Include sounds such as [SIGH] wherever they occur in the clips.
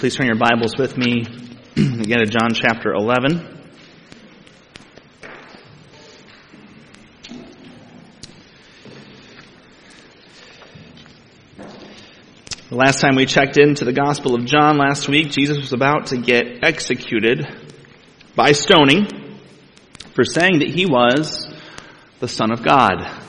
Please turn your Bibles with me again to John chapter 11. The last time we checked into the Gospel of John last week, Jesus was about to get executed by stoning for saying that he was the Son of God.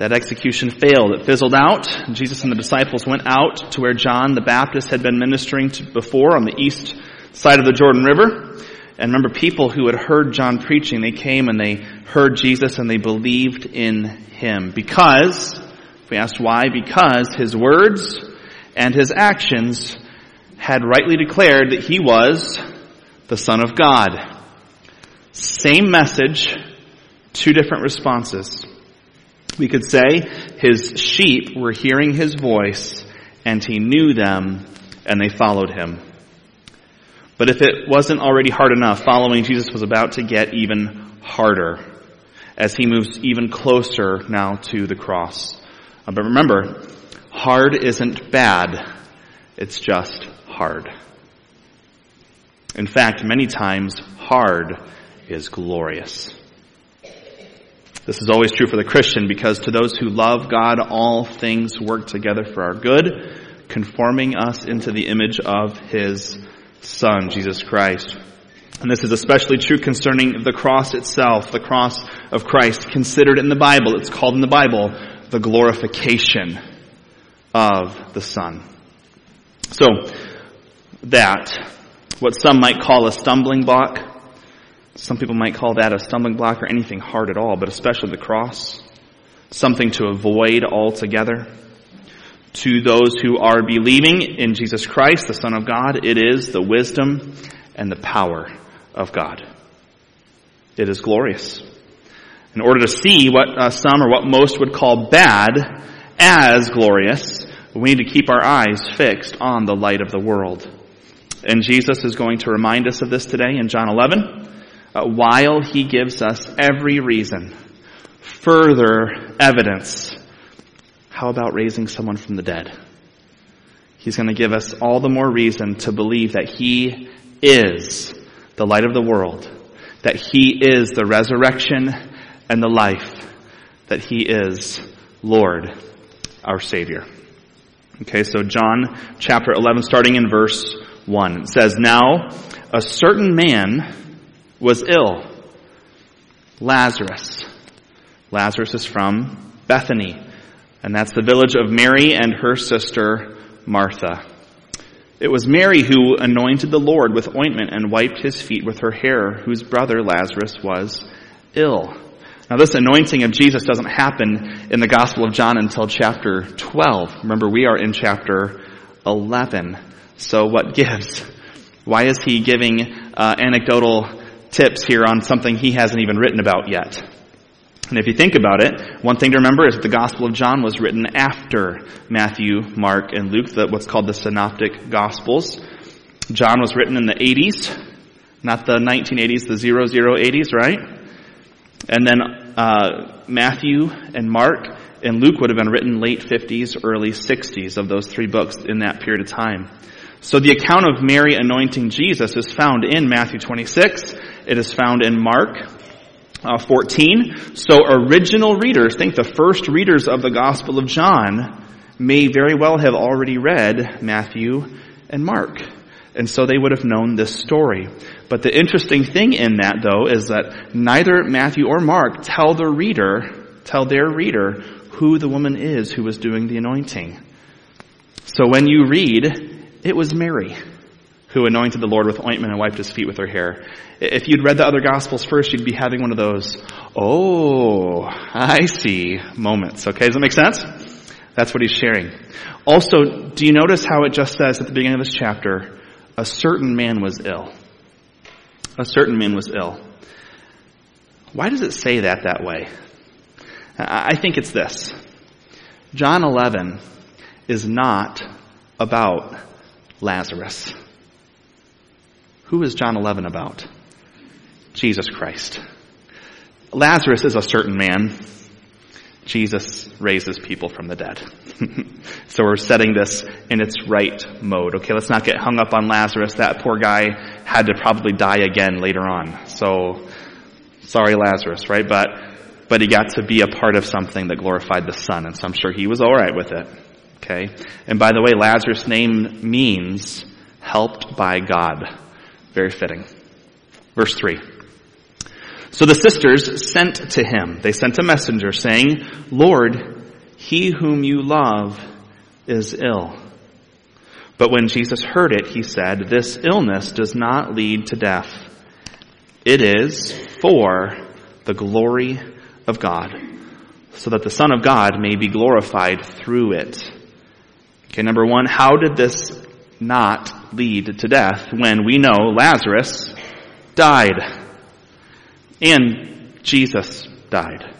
That execution failed. It fizzled out. Jesus and the disciples went out to where John the Baptist had been ministering before on the east side of the Jordan River. And remember, people who had heard John preaching, they came and they heard Jesus and they believed in him. Because, if we asked why, because his words and his actions had rightly declared that he was the Son of God. Same message, two different responses. We could say his sheep were hearing his voice and he knew them and they followed him. But if it wasn't already hard enough, following Jesus was about to get even harder as he moves even closer now to the cross. Uh, but remember, hard isn't bad. It's just hard. In fact, many times, hard is glorious. This is always true for the Christian because to those who love God, all things work together for our good, conforming us into the image of His Son, Jesus Christ. And this is especially true concerning the cross itself, the cross of Christ, considered in the Bible. It's called in the Bible the glorification of the Son. So, that, what some might call a stumbling block, some people might call that a stumbling block or anything hard at all, but especially the cross. Something to avoid altogether. To those who are believing in Jesus Christ, the Son of God, it is the wisdom and the power of God. It is glorious. In order to see what uh, some or what most would call bad as glorious, we need to keep our eyes fixed on the light of the world. And Jesus is going to remind us of this today in John 11 uh, while he gives us every reason, further evidence. How about raising someone from the dead? He's going to give us all the more reason to believe that he is the light of the world, that he is the resurrection and the life, that he is Lord, our Savior. Okay, so John chapter 11 starting in verse 1. It says, Now a certain man was ill. Lazarus. Lazarus is from Bethany, and that's the village of Mary and her sister Martha. It was Mary who anointed the Lord with ointment and wiped his feet with her hair, whose brother Lazarus was ill. Now this anointing of Jesus doesn't happen in the Gospel of John until chapter 12. Remember, we are in chapter 11. So what gives? Why is he giving uh, anecdotal tips here on something he hasn't even written about yet. And if you think about it, one thing to remember is that the Gospel of John was written after Matthew, Mark, and Luke, the, what's called the Synoptic Gospels. John was written in the 80s, not the 1980s, the 0080s, right? And then uh, Matthew and Mark and Luke would have been written late 50s, early 60s of those three books in that period of time. So the account of Mary anointing Jesus is found in Matthew 26 it is found in Mark uh, 14. So original readers, think the first readers of the Gospel of John may very well have already read Matthew and Mark. And so they would have known this story. But the interesting thing in that though is that neither Matthew or Mark tell the reader, tell their reader who the woman is who was doing the anointing. So when you read, it was Mary who anointed the Lord with ointment and wiped his feet with her hair. If you'd read the other gospels first, you'd be having one of those, oh, I see moments. Okay, does that make sense? That's what he's sharing. Also, do you notice how it just says at the beginning of this chapter, a certain man was ill? A certain man was ill. Why does it say that that way? I think it's this. John 11 is not about Lazarus. Who is John 11 about? Jesus Christ. Lazarus is a certain man. Jesus raises people from the dead. [LAUGHS] so we're setting this in its right mode. Okay, let's not get hung up on Lazarus. That poor guy had to probably die again later on. So, sorry Lazarus, right? But, but he got to be a part of something that glorified the Son, and so I'm sure he was alright with it. Okay? And by the way, Lazarus' name means helped by God. Very fitting. Verse 3. So the sisters sent to him. They sent a messenger saying, Lord, he whom you love is ill. But when Jesus heard it, he said, This illness does not lead to death. It is for the glory of God, so that the Son of God may be glorified through it. Okay, number one, how did this not lead to death when we know Lazarus died and Jesus died?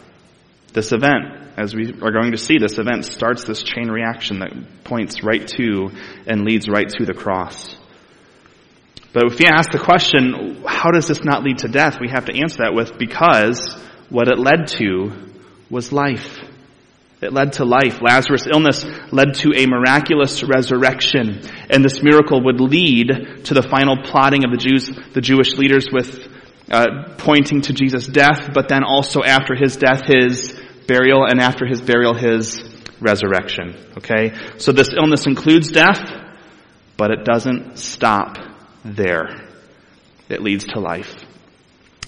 This event, as we are going to see, this event starts this chain reaction that points right to and leads right to the cross. But if you ask the question, how does this not lead to death? We have to answer that with because what it led to was life. It led to life. Lazarus' illness led to a miraculous resurrection. And this miracle would lead to the final plotting of the Jews, the Jewish leaders with uh, pointing to Jesus' death, but then also after his death, his burial, and after his burial, his resurrection. Okay? So this illness includes death, but it doesn't stop there. It leads to life.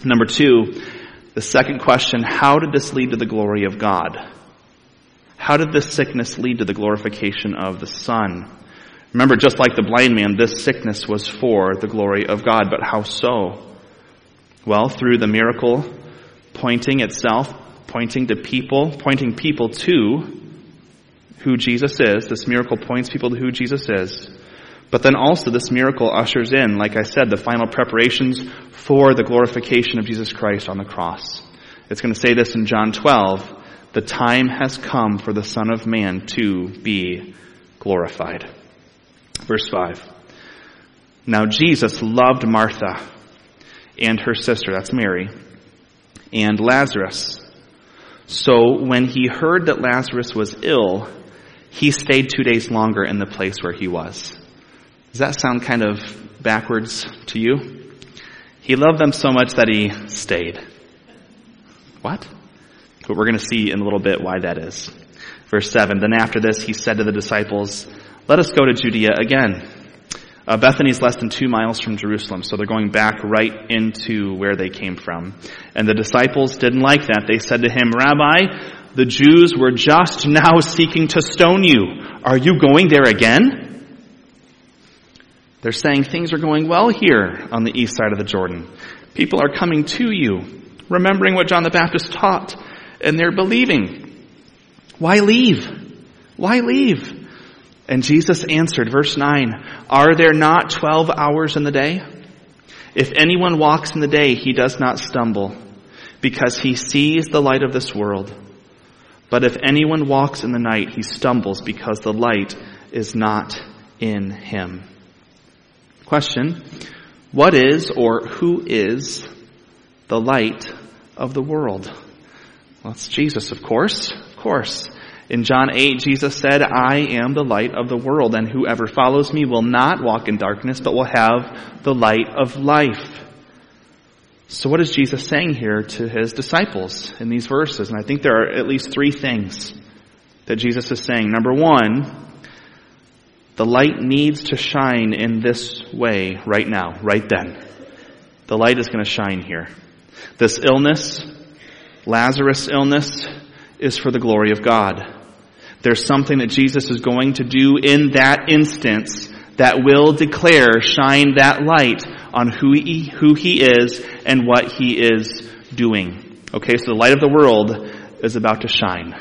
Number two, the second question, how did this lead to the glory of God? How did this sickness lead to the glorification of the Son? Remember, just like the blind man, this sickness was for the glory of God, but how so? Well, through the miracle pointing itself, pointing to people, pointing people to who Jesus is. This miracle points people to who Jesus is. But then also this miracle ushers in, like I said, the final preparations for the glorification of Jesus Christ on the cross. It's going to say this in John 12 the time has come for the Son of Man to be glorified. Verse 5. Now Jesus loved Martha and her sister, that's Mary, and Lazarus. So when he heard that Lazarus was ill, he stayed two days longer in the place where he was. Does that sound kind of backwards to you? He loved them so much that he stayed. What? But we're going to see in a little bit why that is. Verse 7 Then after this, he said to the disciples, Let us go to Judea again. Uh, Bethany is less than two miles from Jerusalem, so they're going back right into where they came from. And the disciples didn't like that. They said to him, Rabbi, the Jews were just [LAUGHS] now seeking to stone you. Are you going there again? They're saying things are going well here on the east side of the Jordan. People are coming to you, remembering what John the Baptist taught and they're believing. Why leave? Why leave? And Jesus answered, verse 9, Are there not 12 hours in the day? If anyone walks in the day, he does not stumble, because he sees the light of this world. But if anyone walks in the night, he stumbles, because the light is not in him. Question, what is or who is the light of the world? Well, it's Jesus, of course. Of course. In John 8, Jesus said, I am the light of the world, and whoever follows me will not walk in darkness, but will have the light of life. So what is Jesus saying here to his disciples in these verses? And I think there are at least three things that Jesus is saying. Number one, the light needs to shine in this way right now, right then. The light is going to shine here. This illness, Lazarus' illness is for the glory of God. There's something that Jesus is going to do in that instance that will declare, shine that light on who he, who he is and what he is doing. Okay, so the light of the world is about to shine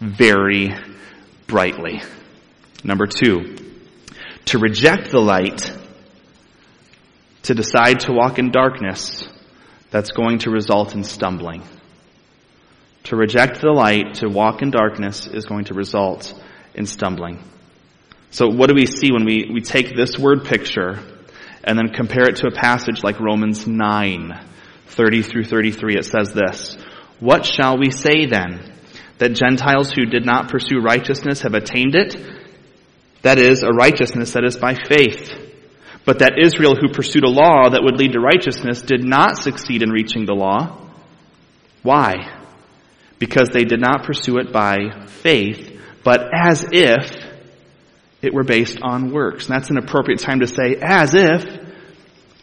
very brightly. Number two, to reject the light, to decide to walk in darkness, that's going to result in stumbling. To reject the light, to walk in darkness, is going to result in stumbling. So what do we see when we, we take this word picture and then compare it to a passage like Romans 9, 30 through 33? It says this, What shall we say then? that Gentiles who did not pursue righteousness have attained it. That is, a righteousness that is by faith. But that Israel who pursued a law that would lead to righteousness did not succeed in reaching the law. Why? Because they did not pursue it by faith, but as if it were based on works. And that's an appropriate time to say, as if,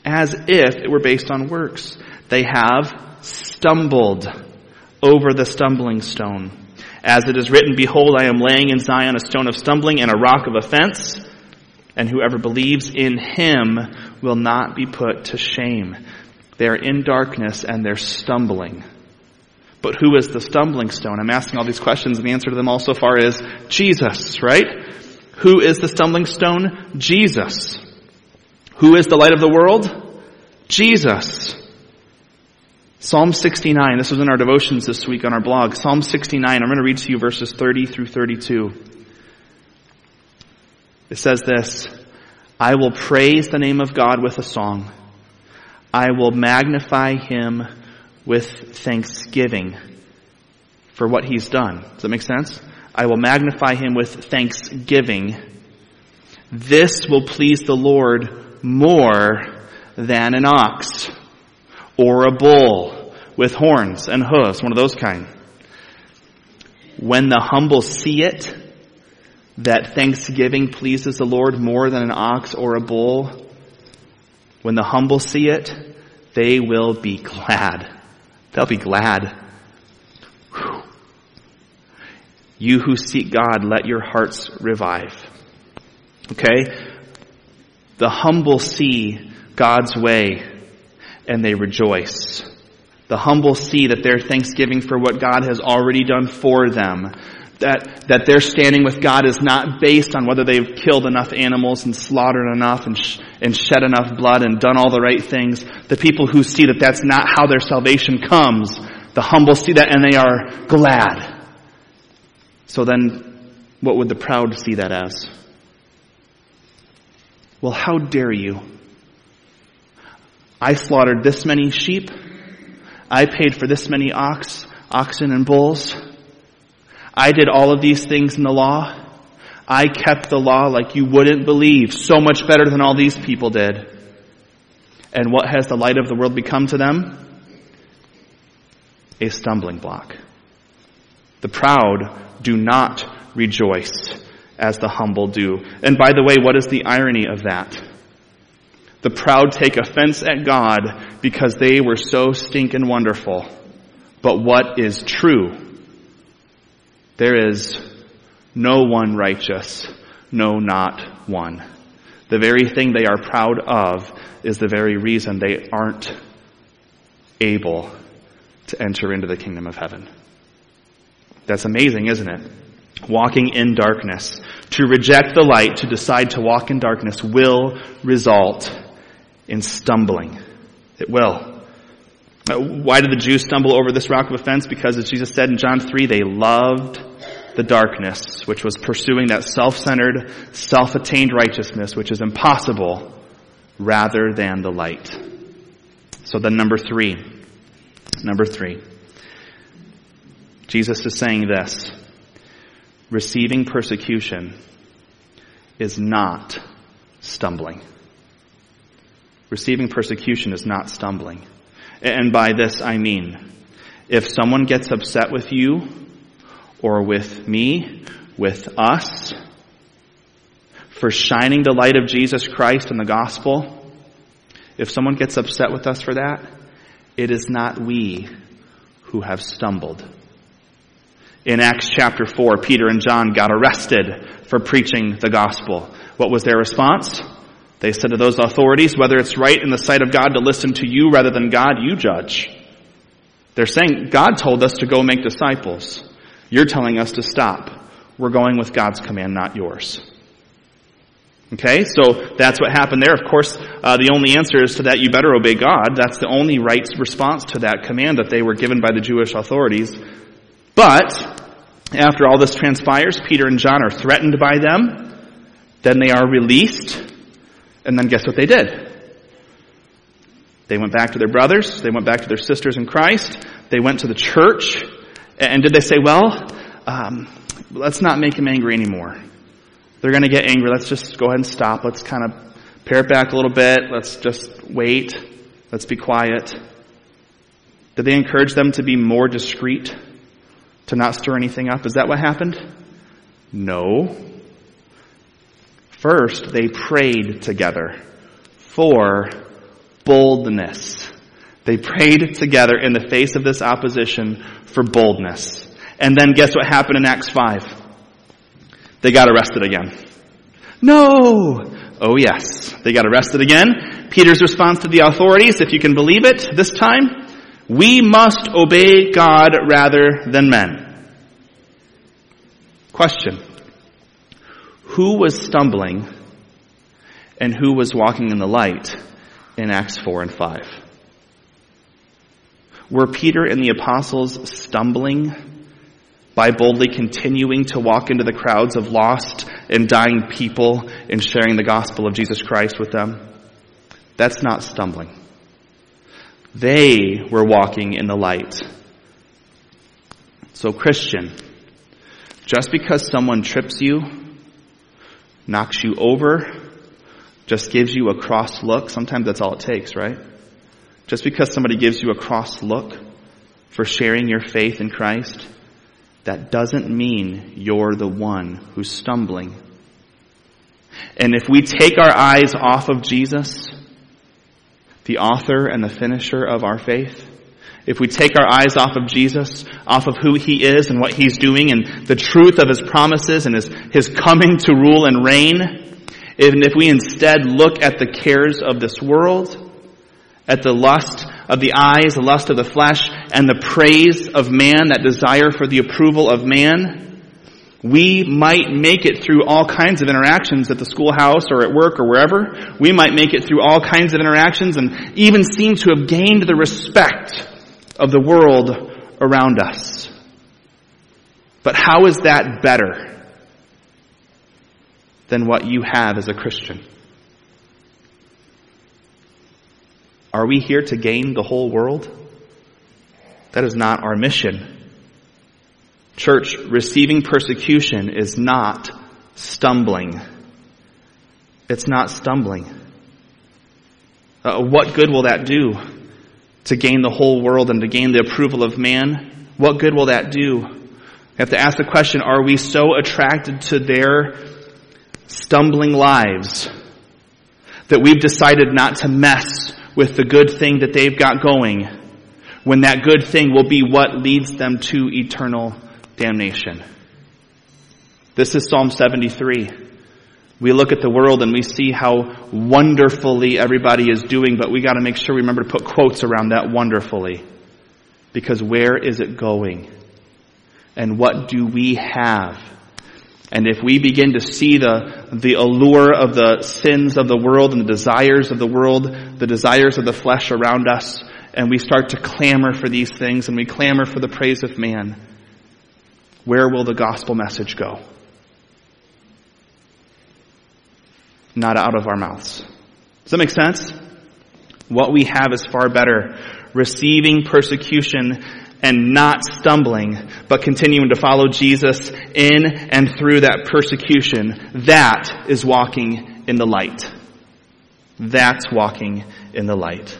as if it were based on works. They have stumbled over the stumbling stone. As it is written, Behold, I am laying in Zion a stone of stumbling and a rock of offense, and whoever believes in him will not be put to shame. They are in darkness and they're stumbling. But who is the stumbling stone? I'm asking all these questions, and the answer to them all so far is Jesus, right? Who is the stumbling stone? Jesus. Who is the light of the world? Jesus. Psalm 69, this was in our devotions this week on our blog. Psalm 69, I'm going to read to you verses 30 through 32. It says this, I will praise the name of God with a song. I will magnify him with thanksgiving for what he's done. Does that make sense? I will magnify him with thanksgiving. This will please the Lord more than an ox or a bull with horns and hooves, one of those kind. When the humble see it, that thanksgiving pleases the Lord more than an ox or a bull, when the humble see it, they will be glad. They'll be glad. Whew. You who seek God, let your hearts revive. Okay? The humble see God's way and they rejoice. The humble see that their thanksgiving for what God has already done for them, that, that their standing with God is not based on whether they've killed enough animals and slaughtered enough and, sh- and shed enough blood and done all the right things. The people who see that that's not how their salvation comes, the humble see that and they are glad. So then, what would the proud see that as? Well, how dare you? I slaughtered this many sheep. I paid for this many ox, oxen and bulls. I did all of these things in the law. I kept the law like you wouldn't believe, so much better than all these people did. And what has the light of the world become to them? A stumbling block. The proud do not rejoice as the humble do. And by the way, what is the irony of that? The proud take offense at God because they were so stinking wonderful. But what is true? There is no one righteous, no not one. The very thing they are proud of is the very reason they aren't able to enter into the kingdom of heaven. That's amazing, isn't it? Walking in darkness. To reject the light, to decide to walk in darkness will result in stumbling. It will. Uh, why did the Jews stumble over this rock of offense? Because as Jesus said in John 3, they loved the darkness, which was pursuing that self-centered, self-attained righteousness, which is impossible, rather than the light. So then number three. Number three. Jesus is saying this. Receiving persecution is not stumbling. Receiving persecution is not stumbling. And by this I mean, if someone gets upset with you, or with me, with us, for shining the light of Jesus Christ and the gospel, if someone gets upset with us for that, it is not we who have stumbled. In Acts chapter 4, Peter and John got arrested for preaching the gospel. What was their response? They said to those authorities, whether it's right in the sight of God to listen to you rather than God, you judge. They're saying, God told us to go make disciples. You're telling us to stop. We're going with God's command, not yours. Okay, so that's what happened there. Of course, uh, the only answer is to that you better obey God. That's the only right response to that command that they were given by the Jewish authorities. But, after all this transpires, Peter and John are threatened by them. Then they are released. And then guess what they did? They went back to their brothers. They went back to their sisters in Christ. They went to the church. And did they say, well, um, let's not make him angry anymore. They're going to get angry. Let's just go ahead and stop. Let's kind of pare it back a little bit. Let's just wait. Let's be quiet. Did they encourage them to be more discreet? To not stir anything up? Is that what happened? No. First, they prayed together for boldness. They prayed together in the face of this opposition for boldness. And then guess what happened in Acts 5? They got arrested again. No! Oh yes. They got arrested again. Peter's response to the authorities, if you can believe it, this time, we must obey God rather than men. Question. Who was stumbling and who was walking in the light in Acts 4 and 5? Were Peter and the apostles stumbling by boldly continuing to walk into the crowds of lost and dying people and sharing the gospel of Jesus Christ with them? That's not stumbling. They were walking in the light. So Christian, just because someone trips you, knocks you over, just gives you a cross look, sometimes that's all it takes, right? Just because somebody gives you a cross look for sharing your faith in Christ, that doesn't mean you're the one who's stumbling. And if we take our eyes off of Jesus, the author and the finisher of our faith, if we take our eyes off of Jesus, off of who He is and what He's doing and the truth of His promises and His, His coming to rule and reign, and if we instead look at the cares of this world, at the lust of the eyes, the lust of the flesh, and the praise of man, that desire for the approval of man, we might make it through all kinds of interactions at the schoolhouse or at work or wherever. We might make it through all kinds of interactions and even seem to have gained the respect of the world around us. But how is that better than what you have as a Christian? Are we here to gain the whole world? That is not our mission. Church, receiving persecution is not stumbling. It's not stumbling. Uh, what good will that do to gain the whole world and to gain the approval of man? What good will that do? You have to ask the question, are we so attracted to their stumbling lives that we've decided not to mess with the good thing that they've got going when that good thing will be what leads them to eternal damnation. This is Psalm 73. We look at the world and we see how wonderfully everybody is doing, but we gotta make sure we remember to put quotes around that wonderfully. Because where is it going? And what do we have? And if we begin to see the, the allure of the sins of the world and the desires of the world, the desires of the flesh around us, and we start to clamor for these things and we clamor for the praise of man, where will the gospel message go? Not out of our mouths. Does that make sense? What we have is far better. Receiving persecution and not stumbling, but continuing to follow Jesus in and through that persecution. That is walking in the light. That's walking in the light.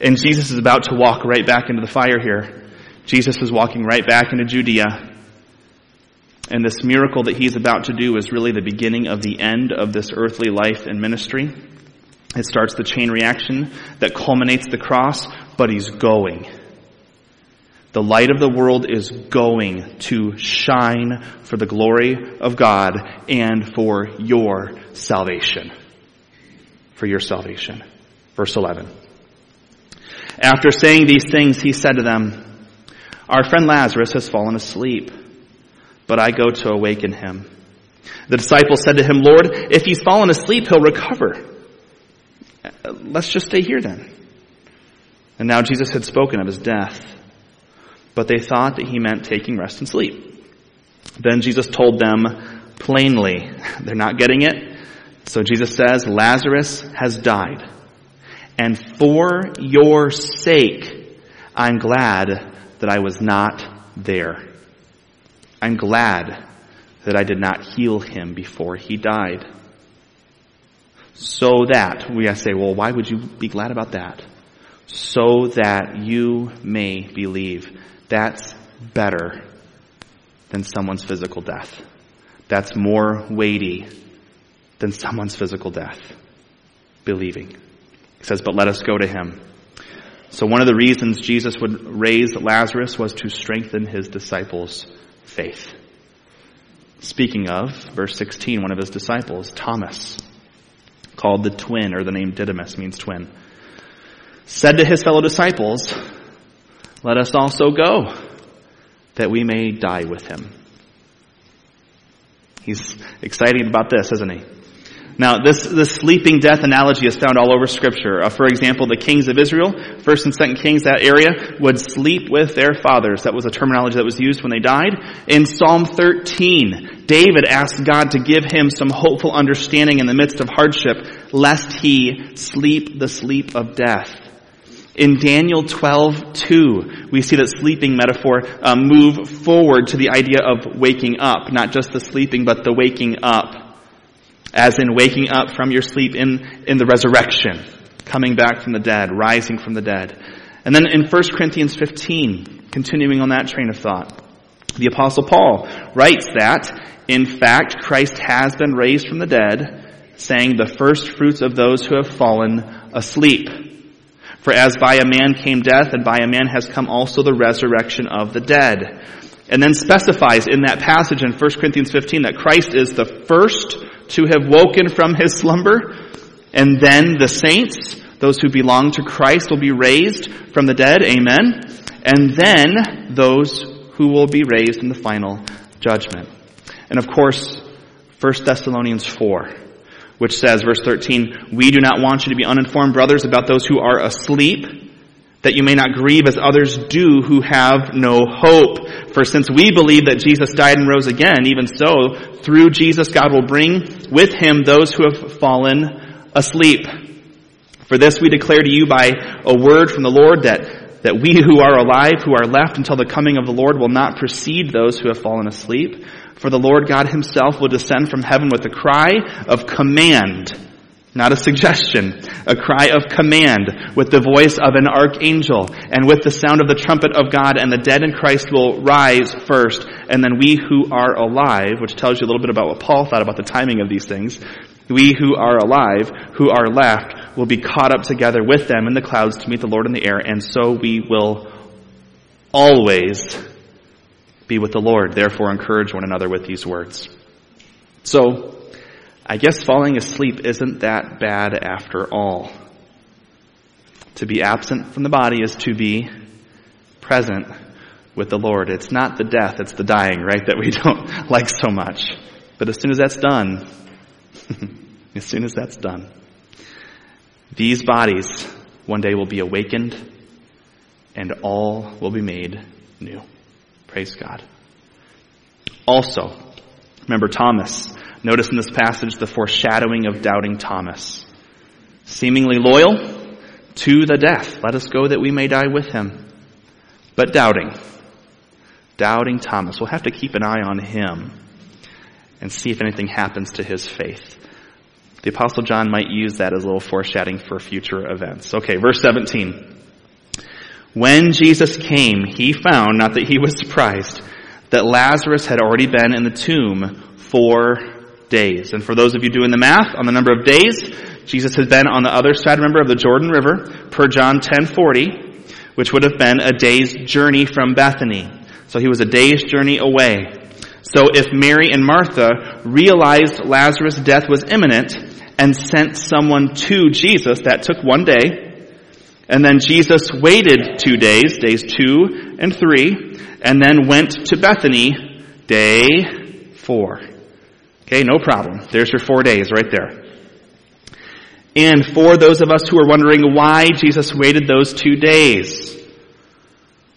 And Jesus is about to walk right back into the fire here. Jesus is walking right back into Judea. And this miracle that he's about to do is really the beginning of the end of this earthly life and ministry. It starts the chain reaction that culminates the cross, but he's going. The light of the world is going to shine for the glory of God and for your salvation. For your salvation. Verse 11. After saying these things, he said to them, Our friend Lazarus has fallen asleep but I go to awaken him. The disciples said to him, Lord, if he's fallen asleep, he'll recover. Let's just stay here then. And now Jesus had spoken of his death, but they thought that he meant taking rest and sleep. Then Jesus told them plainly, [LAUGHS] they're not getting it. So Jesus says, Lazarus has died. And for your sake, I'm glad that I was not there I'm glad that I did not heal him before he died. So that, we say, well, why would you be glad about that? So that you may believe. That's better than someone's physical death. That's more weighty than someone's physical death. Believing. He says, but let us go to him. So one of the reasons Jesus would raise Lazarus was to strengthen his disciples' faith. Speaking of, verse 16, one of his disciples, Thomas, called the twin, or the name Didymus means twin, said to his fellow disciples, let us also go, that we may die with him. He's excited about this, isn't he? Now, this, this sleeping death analogy is found all over scripture. Uh, for example, the kings of Israel, first and second kings, that area, would sleep with their fathers. That was a terminology that was used when they died. In Psalm 13, David asked God to give him some hopeful understanding in the midst of hardship, lest he sleep the sleep of death. In Daniel 12, 2, we see that sleeping metaphor um, move forward to the idea of waking up, not just the sleeping, but the waking up as in waking up from your sleep in, in the resurrection, coming back from the dead, rising from the dead. And then in 1 Corinthians 15, continuing on that train of thought, the apostle Paul writes that, in fact, Christ has been raised from the dead, saying the first fruits of those who have fallen asleep. For as by a man came death, and by a man has come also the resurrection of the dead. And then specifies in that passage in 1 Corinthians 15 that Christ is the first to have woken from his slumber. And then the saints, those who belong to Christ, will be raised from the dead. Amen. And then those who will be raised in the final judgment. And of course, 1 Thessalonians 4, which says, verse 13, We do not want you to be uninformed, brothers, about those who are asleep, that you may not grieve as others do who have no hope. For since we believe that Jesus died and rose again, even so, through Jesus God will bring with him those who have fallen asleep. For this we declare to you by a word from the Lord that, that we who are alive, who are left until the coming of the Lord will not precede those who have fallen asleep. For the Lord God himself will descend from heaven with a cry of command not a suggestion, a cry of command with the voice of an archangel and with the sound of the trumpet of God and the dead in Christ will rise first and then we who are alive, which tells you a little bit about what Paul thought about the timing of these things, we who are alive, who are left, will be caught up together with them in the clouds to meet the Lord in the air and so we will always be with the Lord. Therefore encourage one another with these words. So, I guess falling asleep isn't that bad after all. To be absent from the body is to be present with the Lord. It's not the death, it's the dying, right, that we [LAUGHS] don't like so much. But as soon as that's done, [LAUGHS] as soon as that's done, these bodies one day will be awakened and all will be made new. Praise God. Also, remember Thomas Notice in this passage the foreshadowing of doubting Thomas. Seemingly loyal to the death. Let us go that we may die with him. But doubting. Doubting Thomas. We'll have to keep an eye on him and see if anything happens to his faith. The apostle John might use that as a little foreshadowing for future events. Okay, verse 17. When Jesus came, he found, not that he was surprised, that Lazarus had already been in the tomb four days. And for those of you doing the math on the number of days, Jesus had been on the other side, remember, of the Jordan River per John 1040, which would have been a day's journey from Bethany. So he was a day's journey away. So if Mary and Martha realized Lazarus' death was imminent and sent someone to Jesus, that took one day. And then Jesus waited two days, days two and three, and then went to Bethany, day four. Okay, no problem. There's your four days right there. And for those of us who are wondering why Jesus waited those two days,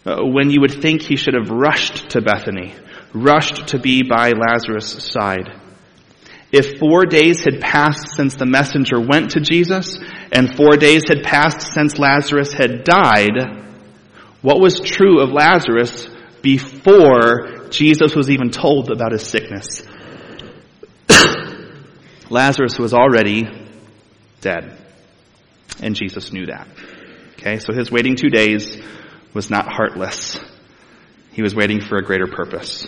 uh, when you would think he should have rushed to Bethany, rushed to be by Lazarus' side. If four days had passed since the messenger went to Jesus, and four days had passed since Lazarus had died, what was true of Lazarus before Jesus was even told about his sickness. Lazarus was already dead. And Jesus knew that. Okay, so his waiting two days was not heartless. He was waiting for a greater purpose.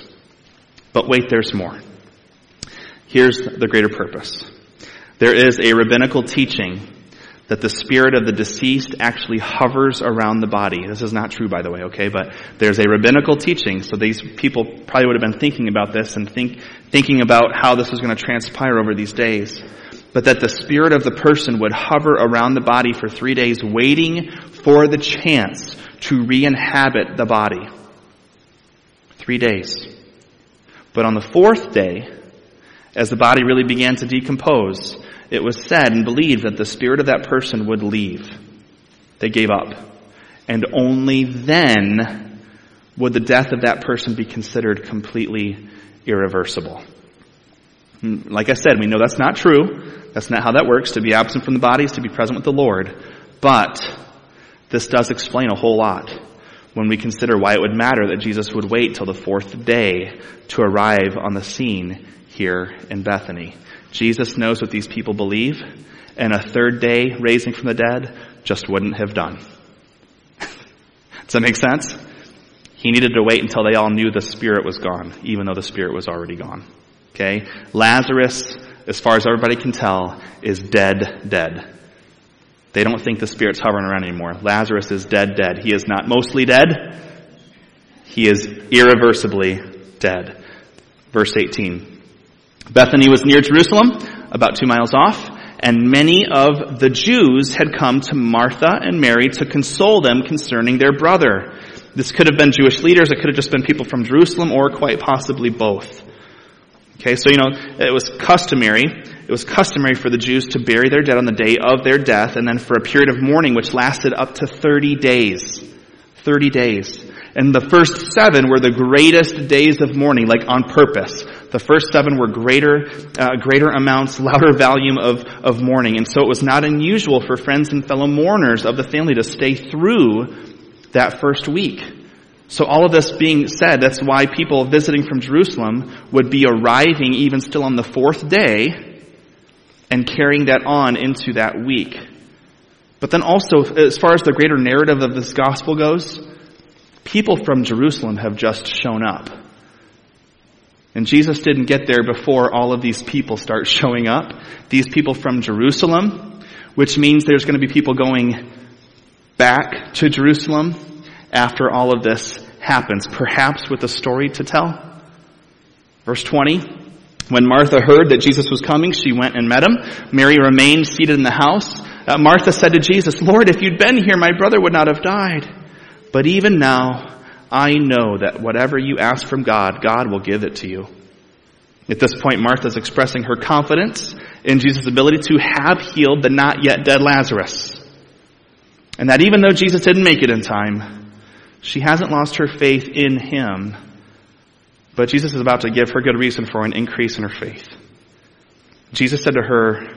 But wait, there's more. Here's the greater purpose. There is a rabbinical teaching that the spirit of the deceased actually hovers around the body. This is not true, by the way, okay? But there's a rabbinical teaching, so these people probably would have been thinking about this and think, thinking about how this was going to transpire over these days. But that the spirit of the person would hover around the body for three days, waiting for the chance to re-inhabit the body. Three days. But on the fourth day, as the body really began to decompose, it was said and believed that the spirit of that person would leave. They gave up. And only then would the death of that person be considered completely irreversible. Hmm, like I said, we know that's not true. That's not how that works. To be absent from the body is to be present with the Lord. But this does explain a whole lot when we consider why it would matter that Jesus would wait till the fourth day to arrive on the scene here in Bethany. Jesus knows what these people believe, and a third day raising from the dead just wouldn't have done. [LAUGHS] Does that make sense? He needed to wait until they all knew the Spirit was gone, even though the Spirit was already gone. Okay? Lazarus, as far as everybody can tell, is dead, dead. They don't think the Spirit's hovering around anymore. Lazarus is dead, dead. He is not mostly dead. He is irreversibly dead. Verse 18. Bethany was near Jerusalem, about two miles off, and many of the Jews had come to Martha and Mary to console them concerning their brother. This could have been Jewish leaders, it could have just been people from Jerusalem, or quite possibly both. Okay, so you know, it was customary, it was customary for the Jews to bury their dead on the day of their death, and then for a period of mourning which lasted up to 30 days. 30 days. And the first seven were the greatest days of mourning, like on purpose. The first seven were greater, uh, greater amounts, louder volume of, of mourning. And so it was not unusual for friends and fellow mourners of the family to stay through that first week. So all of this being said, that's why people visiting from Jerusalem would be arriving even still on the fourth day and carrying that on into that week. But then also, as far as the greater narrative of this gospel goes, people from Jerusalem have just shown up. And Jesus didn't get there before all of these people start showing up. These people from Jerusalem, which means there's going to be people going back to Jerusalem after all of this happens, perhaps with a story to tell. Verse 20, when Martha heard that Jesus was coming, she went and met him. Mary remained seated in the house. Uh, Martha said to Jesus, Lord, if you'd been here, my brother would not have died. But even now, I know that whatever you ask from God, God will give it to you. At this point, Martha is expressing her confidence in Jesus' ability to have healed the not yet dead Lazarus. And that even though Jesus didn't make it in time, she hasn't lost her faith in him. But Jesus is about to give her good reason for an increase in her faith. Jesus said to her,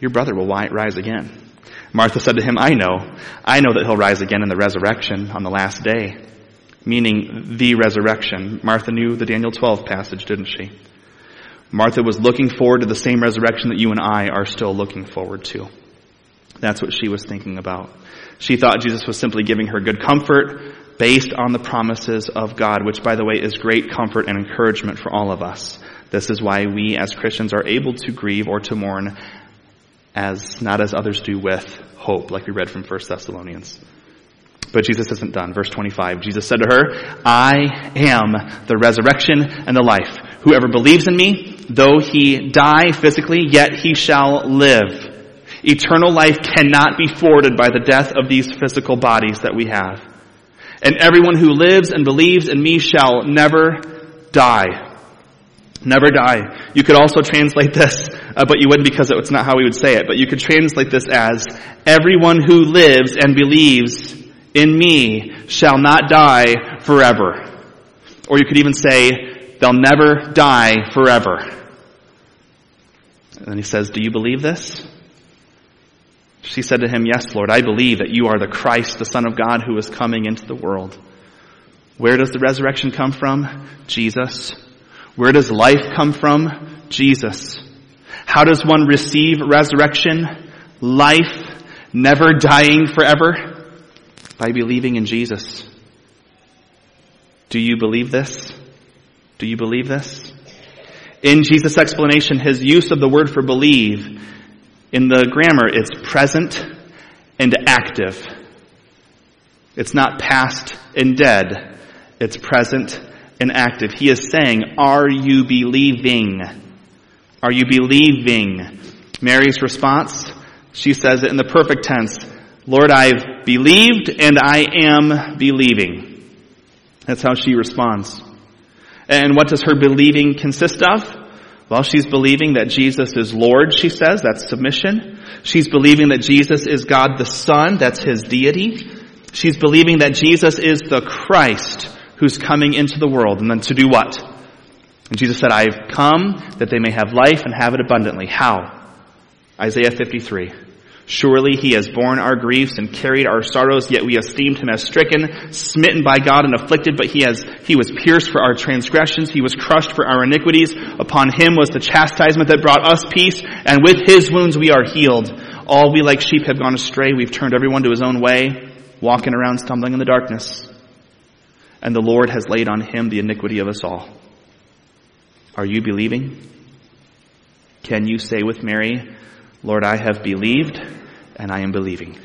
Your brother will rise again. Martha said to him, I know. I know that he'll rise again in the resurrection on the last day. Meaning the resurrection. Martha knew the Daniel 12 passage, didn't she? Martha was looking forward to the same resurrection that you and I are still looking forward to. That's what she was thinking about. She thought Jesus was simply giving her good comfort based on the promises of God, which by the way is great comfort and encouragement for all of us. This is why we as Christians are able to grieve or to mourn as not as others do with hope, like we read from 1 Thessalonians. But Jesus isn't done. Verse 25. Jesus said to her, I am the resurrection and the life. Whoever believes in me, though he die physically, yet he shall live. Eternal life cannot be forwarded by the death of these physical bodies that we have. And everyone who lives and believes in me shall never die. Never die. You could also translate this, uh, but you wouldn't because it's not how we would say it, but you could translate this as, everyone who lives and believes in me shall not die forever. Or you could even say, they'll never die forever. And then he says, do you believe this? She said to him, yes, Lord, I believe that you are the Christ, the Son of God who is coming into the world. Where does the resurrection come from? Jesus. Where does life come from? Jesus. How does one receive resurrection? Life, never dying forever? By believing in Jesus. Do you believe this? Do you believe this? In Jesus' explanation, his use of the word for believe, in the grammar, it's present and active. It's not past and dead. It's present and active. He is saying, are you believing? Are you believing? Mary's response, she says it in the perfect tense, Lord, I've believed and I am believing. That's how she responds. And what does her believing consist of? Well, she's believing that Jesus is Lord, she says. That's submission. She's believing that Jesus is God the Son. That's His deity. She's believing that Jesus is the Christ who's coming into the world. And then to do what? And Jesus said, I've come that they may have life and have it abundantly. How? Isaiah 53. Surely he has borne our griefs and carried our sorrows, yet we esteemed him as stricken, smitten by God and afflicted, but he has, he was pierced for our transgressions, he was crushed for our iniquities. Upon him was the chastisement that brought us peace, and with his wounds we are healed. All we like sheep have gone astray, we've turned everyone to his own way, walking around stumbling in the darkness. And the Lord has laid on him the iniquity of us all. Are you believing? Can you say with Mary, Lord, I have believed and I am believing.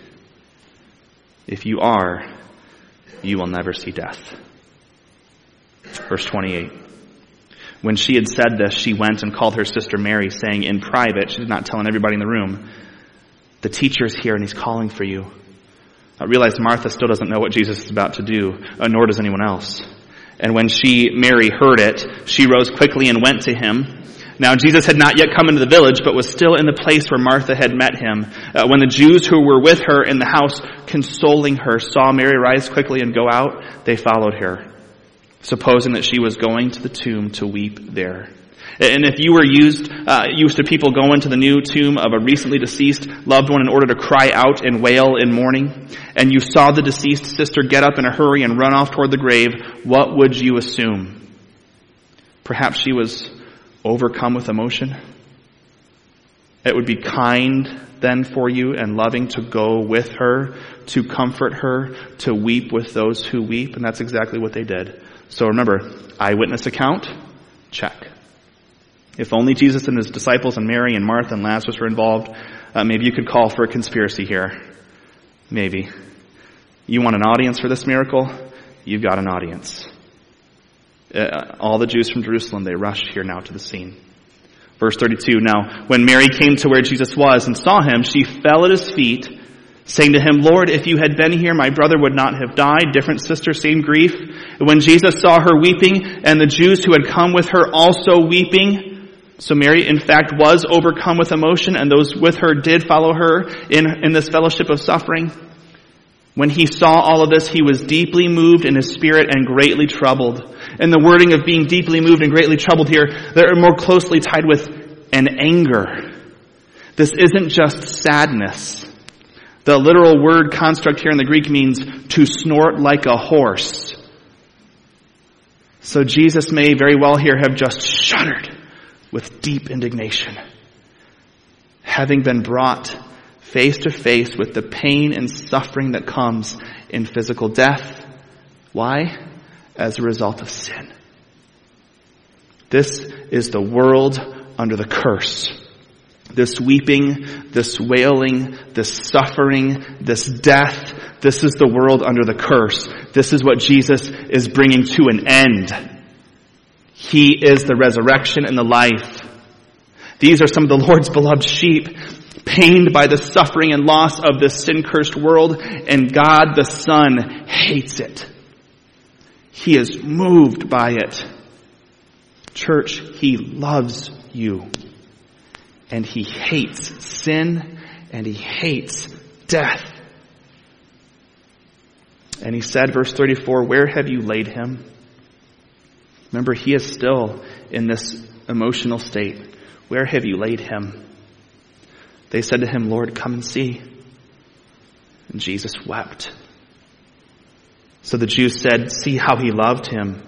If you are, you will never see death. Verse 28. When she had said this, she went and called her sister Mary, saying in private, she did not tell everybody in the room, the teacher is here and he's calling for you. I realize Martha still doesn't know what Jesus is about to do, uh, nor does anyone else. And when she, Mary, heard it, she rose quickly and went to him. Now Jesus had not yet come into the village, but was still in the place where Martha had met him. Uh, when the Jews who were with her in the house, consoling her, saw Mary rise quickly and go out, they followed her, supposing that she was going to the tomb to weep there. And if you were used, uh, used to people going to the new tomb of a recently deceased loved one in order to cry out and wail in mourning, and you saw the deceased sister get up in a hurry and run off toward the grave, what would you assume? Perhaps she was overcome with emotion. It would be kind then for you and loving to go with her, to comfort her, to weep with those who weep, and that's exactly what they did. So remember, eyewitness account, check. If only Jesus and his disciples and Mary and Martha and Lazarus were involved, uh, maybe you could call for a conspiracy here. Maybe. You want an audience for this miracle? You've got an audience. Uh, all the Jews from Jerusalem, they rushed here now to the scene. Verse 32, now, when Mary came to where Jesus was and saw him, she fell at his feet, saying to him, Lord, if you had been here, my brother would not have died. Different sister, same grief. When Jesus saw her weeping, and the Jews who had come with her also weeping, so Mary, in fact, was overcome with emotion, and those with her did follow her in, in this fellowship of suffering. When he saw all of this, he was deeply moved in his spirit and greatly troubled. And the wording of being deeply moved and greatly troubled here, they're more closely tied with an anger. This isn't just sadness. The literal word construct here in the Greek means to snort like a horse. So Jesus may very well here have just shuddered with deep indignation. Having been brought face to face with the pain and suffering that comes in physical death. Why? As a result of sin. This is the world under the curse. This weeping, this wailing, this suffering, this death, this is the world under the curse. This is what Jesus is bringing to an end. He is the resurrection and the life. These are some of the Lord's beloved sheep pained by the suffering and loss of this sin cursed world, and God the Son hates it. He is moved by it. Church, He loves you. And He hates sin, and He hates death. And He said, verse 34, Where have you laid Him? Remember, He is still in this emotional state. Where have you laid Him? They said to him, Lord, come and see. And Jesus wept. So the Jews said, see how he loved him.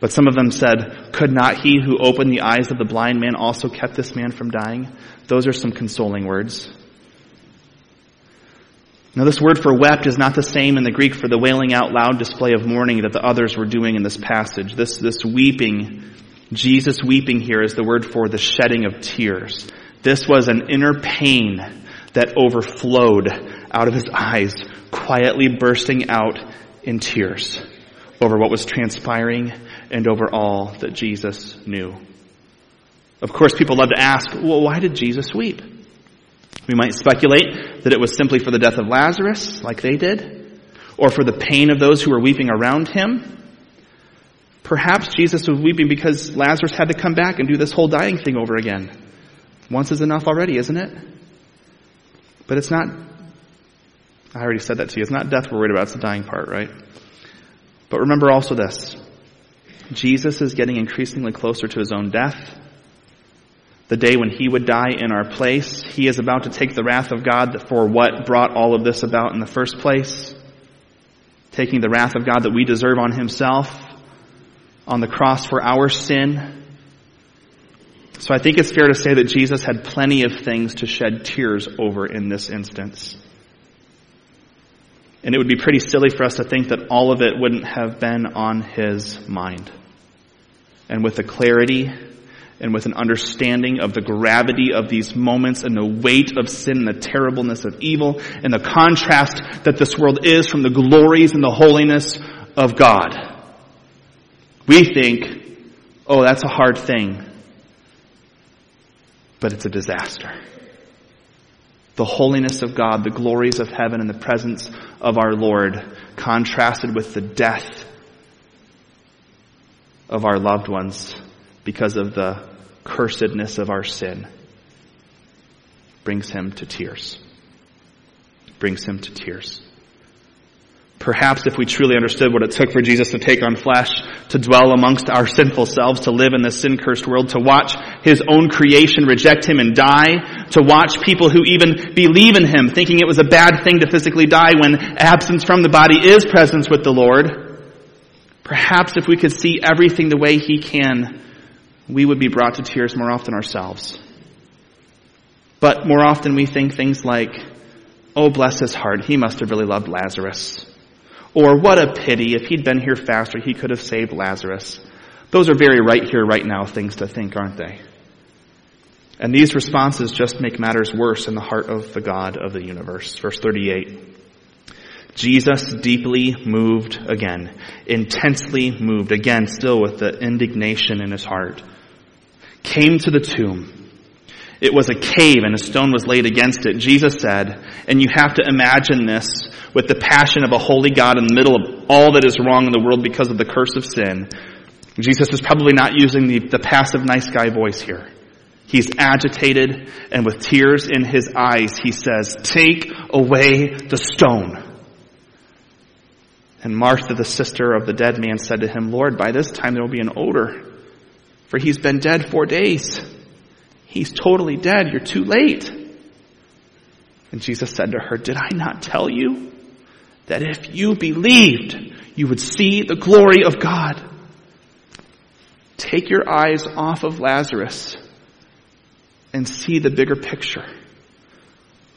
But some of them said, could not he who opened the eyes of the blind man also kept this man from dying? Those are some consoling words. Now this word for wept is not the same in the Greek for the wailing out loud display of mourning that the others were doing in this passage. This, this weeping, Jesus weeping here is the word for the shedding of tears. This was an inner pain that overflowed out of his eyes, quietly bursting out in tears over what was transpiring and over all that Jesus knew. Of course, people love to ask, well, why did Jesus weep? We might speculate that it was simply for the death of Lazarus, like they did, or for the pain of those who were weeping around him. Perhaps Jesus was weeping because Lazarus had to come back and do this whole dying thing over again. Once is enough already, isn't it? But it's not, I already said that to you, it's not death we're worried about, it's the dying part, right? But remember also this. Jesus is getting increasingly closer to his own death the day when he would die in our place. He is about to take the wrath of God for what brought all of this about in the first place. Taking the wrath of God that we deserve on himself on the cross for our sin. So I think it's fair to say that Jesus had plenty of things to shed tears over in this instance. And it would be pretty silly for us to think that all of it wouldn't have been on his mind. And with the clarity and with an understanding of the gravity of these moments and the weight of sin and the terribleness of evil and the contrast that this world is from the glories and the holiness of God. We think, oh, that's a hard thing. But it's a disaster. The holiness of God, the glories of heaven, and the presence of our Lord contrasted with the death of our loved ones because of the cursedness of our sin brings him to tears. Brings him to tears. Perhaps if we truly understood what it took for Jesus to take on flesh, to dwell amongst our sinful selves, to live in this sin-cursed world, to watch his own creation reject him and die, to watch people who even believe in him thinking it was a bad thing to physically die when absence from the body is presence with the Lord, perhaps if we could see everything the way he can, we would be brought to tears more often ourselves. But more often we think things like, oh bless his heart, he must have really loved Lazarus. Or what a pity, if he'd been here faster, he could have saved Lazarus. Those are very right here, right now things to think, aren't they? And these responses just make matters worse in the heart of the God of the universe. Verse 38. Jesus deeply moved again, intensely moved again, still with the indignation in his heart came to the tomb. It was a cave and a stone was laid against it. Jesus said, and you have to imagine this with the passion of a holy God in the middle of all that is wrong in the world because of the curse of sin. Jesus is probably not using the, the passive nice guy voice here. He's agitated and with tears in his eyes, he says, take away the stone. And Martha, the sister of the dead man, said to him, Lord, by this time there will be an odor for he's been dead four days. He's totally dead. You're too late. And Jesus said to her, Did I not tell you that if you believed, you would see the glory of God? Take your eyes off of Lazarus and see the bigger picture.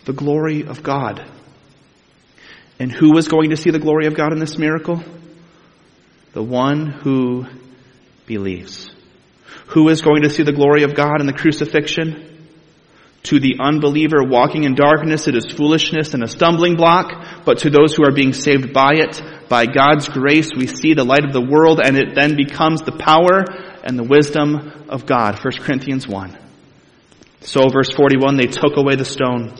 The glory of God. And who was going to see the glory of God in this miracle? The one who believes. Who is going to see the glory of God in the crucifixion? To the unbeliever walking in darkness, it is foolishness and a stumbling block, but to those who are being saved by it, by God's grace, we see the light of the world and it then becomes the power and the wisdom of God. 1 Corinthians 1. So verse 41, they took away the stone.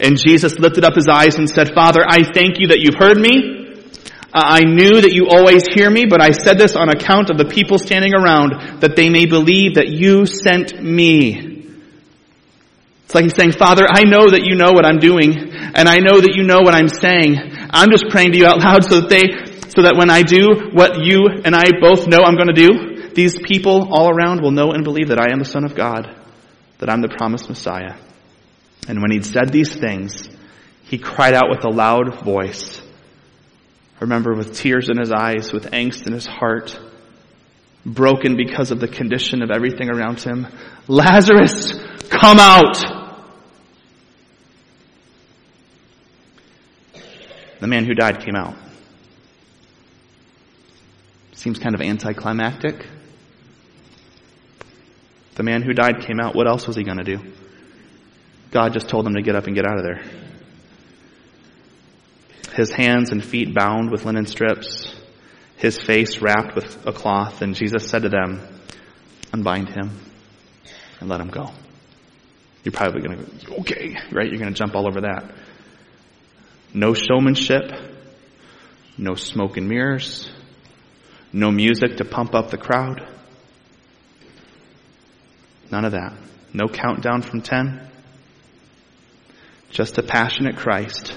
And Jesus lifted up his eyes and said, Father, I thank you that you've heard me. Uh, I knew that you always hear me, but I said this on account of the people standing around, that they may believe that you sent me. It's like he's saying, Father, I know that you know what I'm doing, and I know that you know what I'm saying. I'm just praying to you out loud so that they, so that when I do what you and I both know I'm going to do, these people all around will know and believe that I am the Son of God, that I'm the promised Messiah. And when he'd said these things, he cried out with a loud voice, remember with tears in his eyes, with angst in his heart, broken because of the condition of everything around him. Lazarus, come out! The man who died came out. Seems kind of anticlimactic. The man who died came out. What else was he going to do? God just told him to get up and get out of there. His hands and feet bound with linen strips, his face wrapped with a cloth, and Jesus said to them, Unbind him and let him go. You're probably going to go, okay, right? You're going to jump all over that. No showmanship, no smoke and mirrors, no music to pump up the crowd. None of that. No countdown from 10. Just a passionate Christ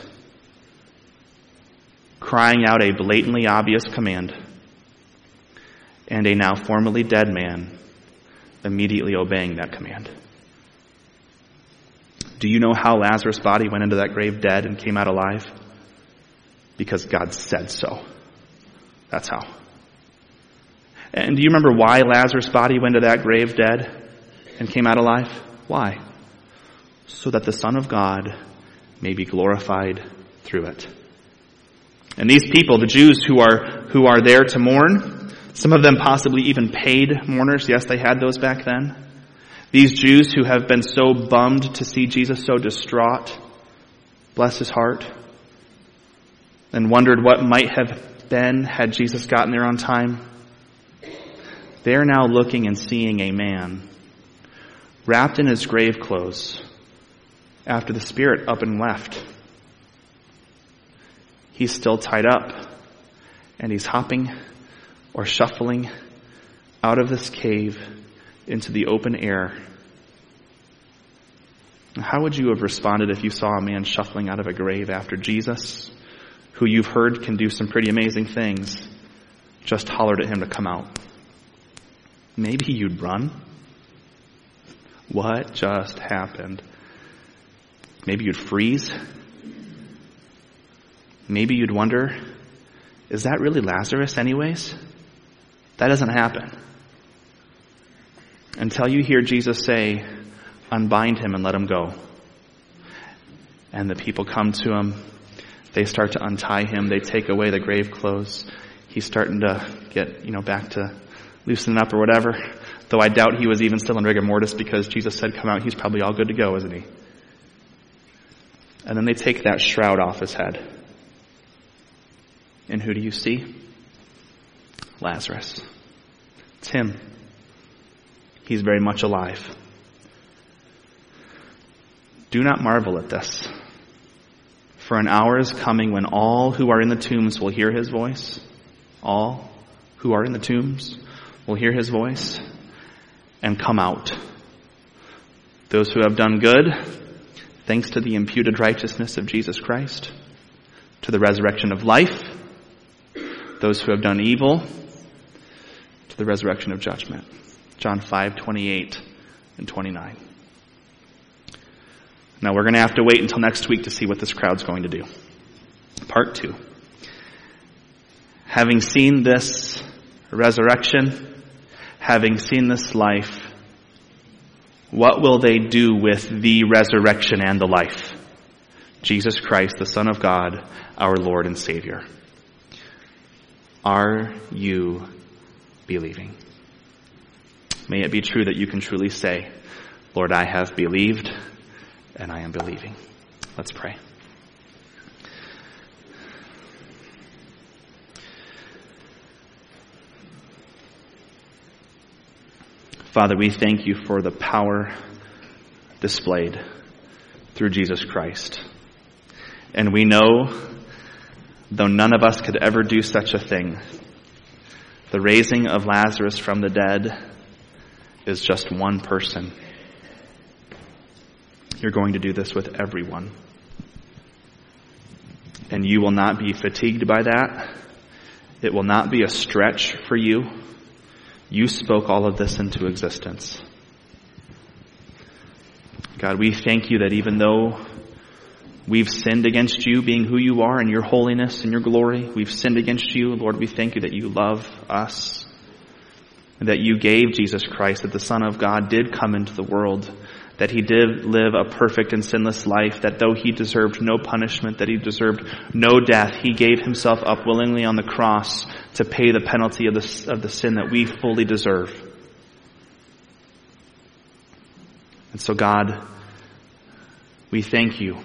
crying out a blatantly obvious command, and a now formerly dead man immediately obeying that command. Do you know how Lazarus' body went into that grave dead and came out alive? Because God said so. That's how. And do you remember why Lazarus' body went into that grave dead and came out alive? Why? So that the Son of God may be glorified through it. And these people, the Jews who are, who are there to mourn, some of them possibly even paid mourners. Yes, they had those back then. These Jews who have been so bummed to see Jesus so distraught, bless his heart, and wondered what might have been had Jesus gotten there on time. They're now looking and seeing a man wrapped in his grave clothes after the Spirit up and left he's still tied up and he's hopping or shuffling out of this cave into the open air. How would you have responded if you saw a man shuffling out of a grave after Jesus, who you've heard can do some pretty amazing things, just hollered at him to come out? Maybe you'd run. What just happened? Maybe you'd freeze maybe you'd wonder, is that really Lazarus anyways? That doesn't happen. Until you hear Jesus say, unbind him and let him go. And the people come to him. They start to untie him. They take away the grave clothes. He's starting to get, you know, back to loosening up or whatever. Though I doubt he was even still in rigor mortis because Jesus said, come out. He's probably all good to go, isn't he? And then they take that shroud off his head. And who do you see? Lazarus. It's him. He's very much alive. Do not marvel at this. For an hour is coming when all who are in the tombs will hear his voice. All who are in the tombs will hear his voice and come out. Those who have done good, thanks to the imputed righteousness of Jesus Christ, to the resurrection of life, those who have done evil to the resurrection of judgment. John 5, 28 and 29. Now we're going to have to wait until next week to see what this crowd's going to do. Part two. Having seen this resurrection, having seen this life, what will they do with the resurrection and the life? Jesus Christ, the Son of God, our Lord and Savior. Are you believing? May it be true that you can truly say, Lord, I have believed and I am believing. Let's pray. Father, we thank you for the power displayed through Jesus Christ. And we know though none of us could ever do such a thing. The raising of Lazarus from the dead is just one person. You're going to do this with everyone. And you will not be fatigued by that. It will not be a stretch for you. You spoke all of this into existence. God, we thank you that even though We've sinned against you being who you are and your holiness and your glory. We've sinned against you. Lord, we thank you that you love us that you gave Jesus Christ, that the Son of God did come into the world, that he did live a perfect and sinless life, that though he deserved no punishment, that he deserved no death, he gave himself up willingly on the cross to pay the penalty of the, of the sin that we fully deserve. And so God, we thank you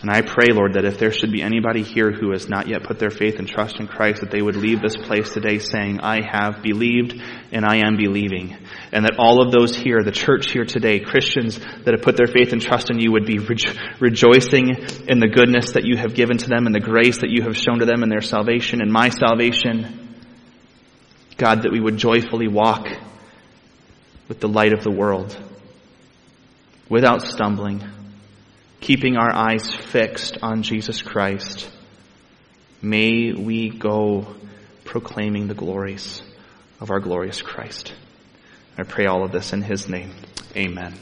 and I pray, Lord, that if there should be anybody here who has not yet put their faith and trust in Christ, that they would leave this place today saying, I have believed and I am believing. And that all of those here, the church here today, Christians that have put their faith and trust in you would be rejo- rejoicing in the goodness that you have given to them and the grace that you have shown to them in their salvation and my salvation. God, that we would joyfully walk with the light of the world without stumbling keeping our eyes fixed on Jesus Christ, may we go proclaiming the glories of our glorious Christ. I pray all of this in His name. Amen.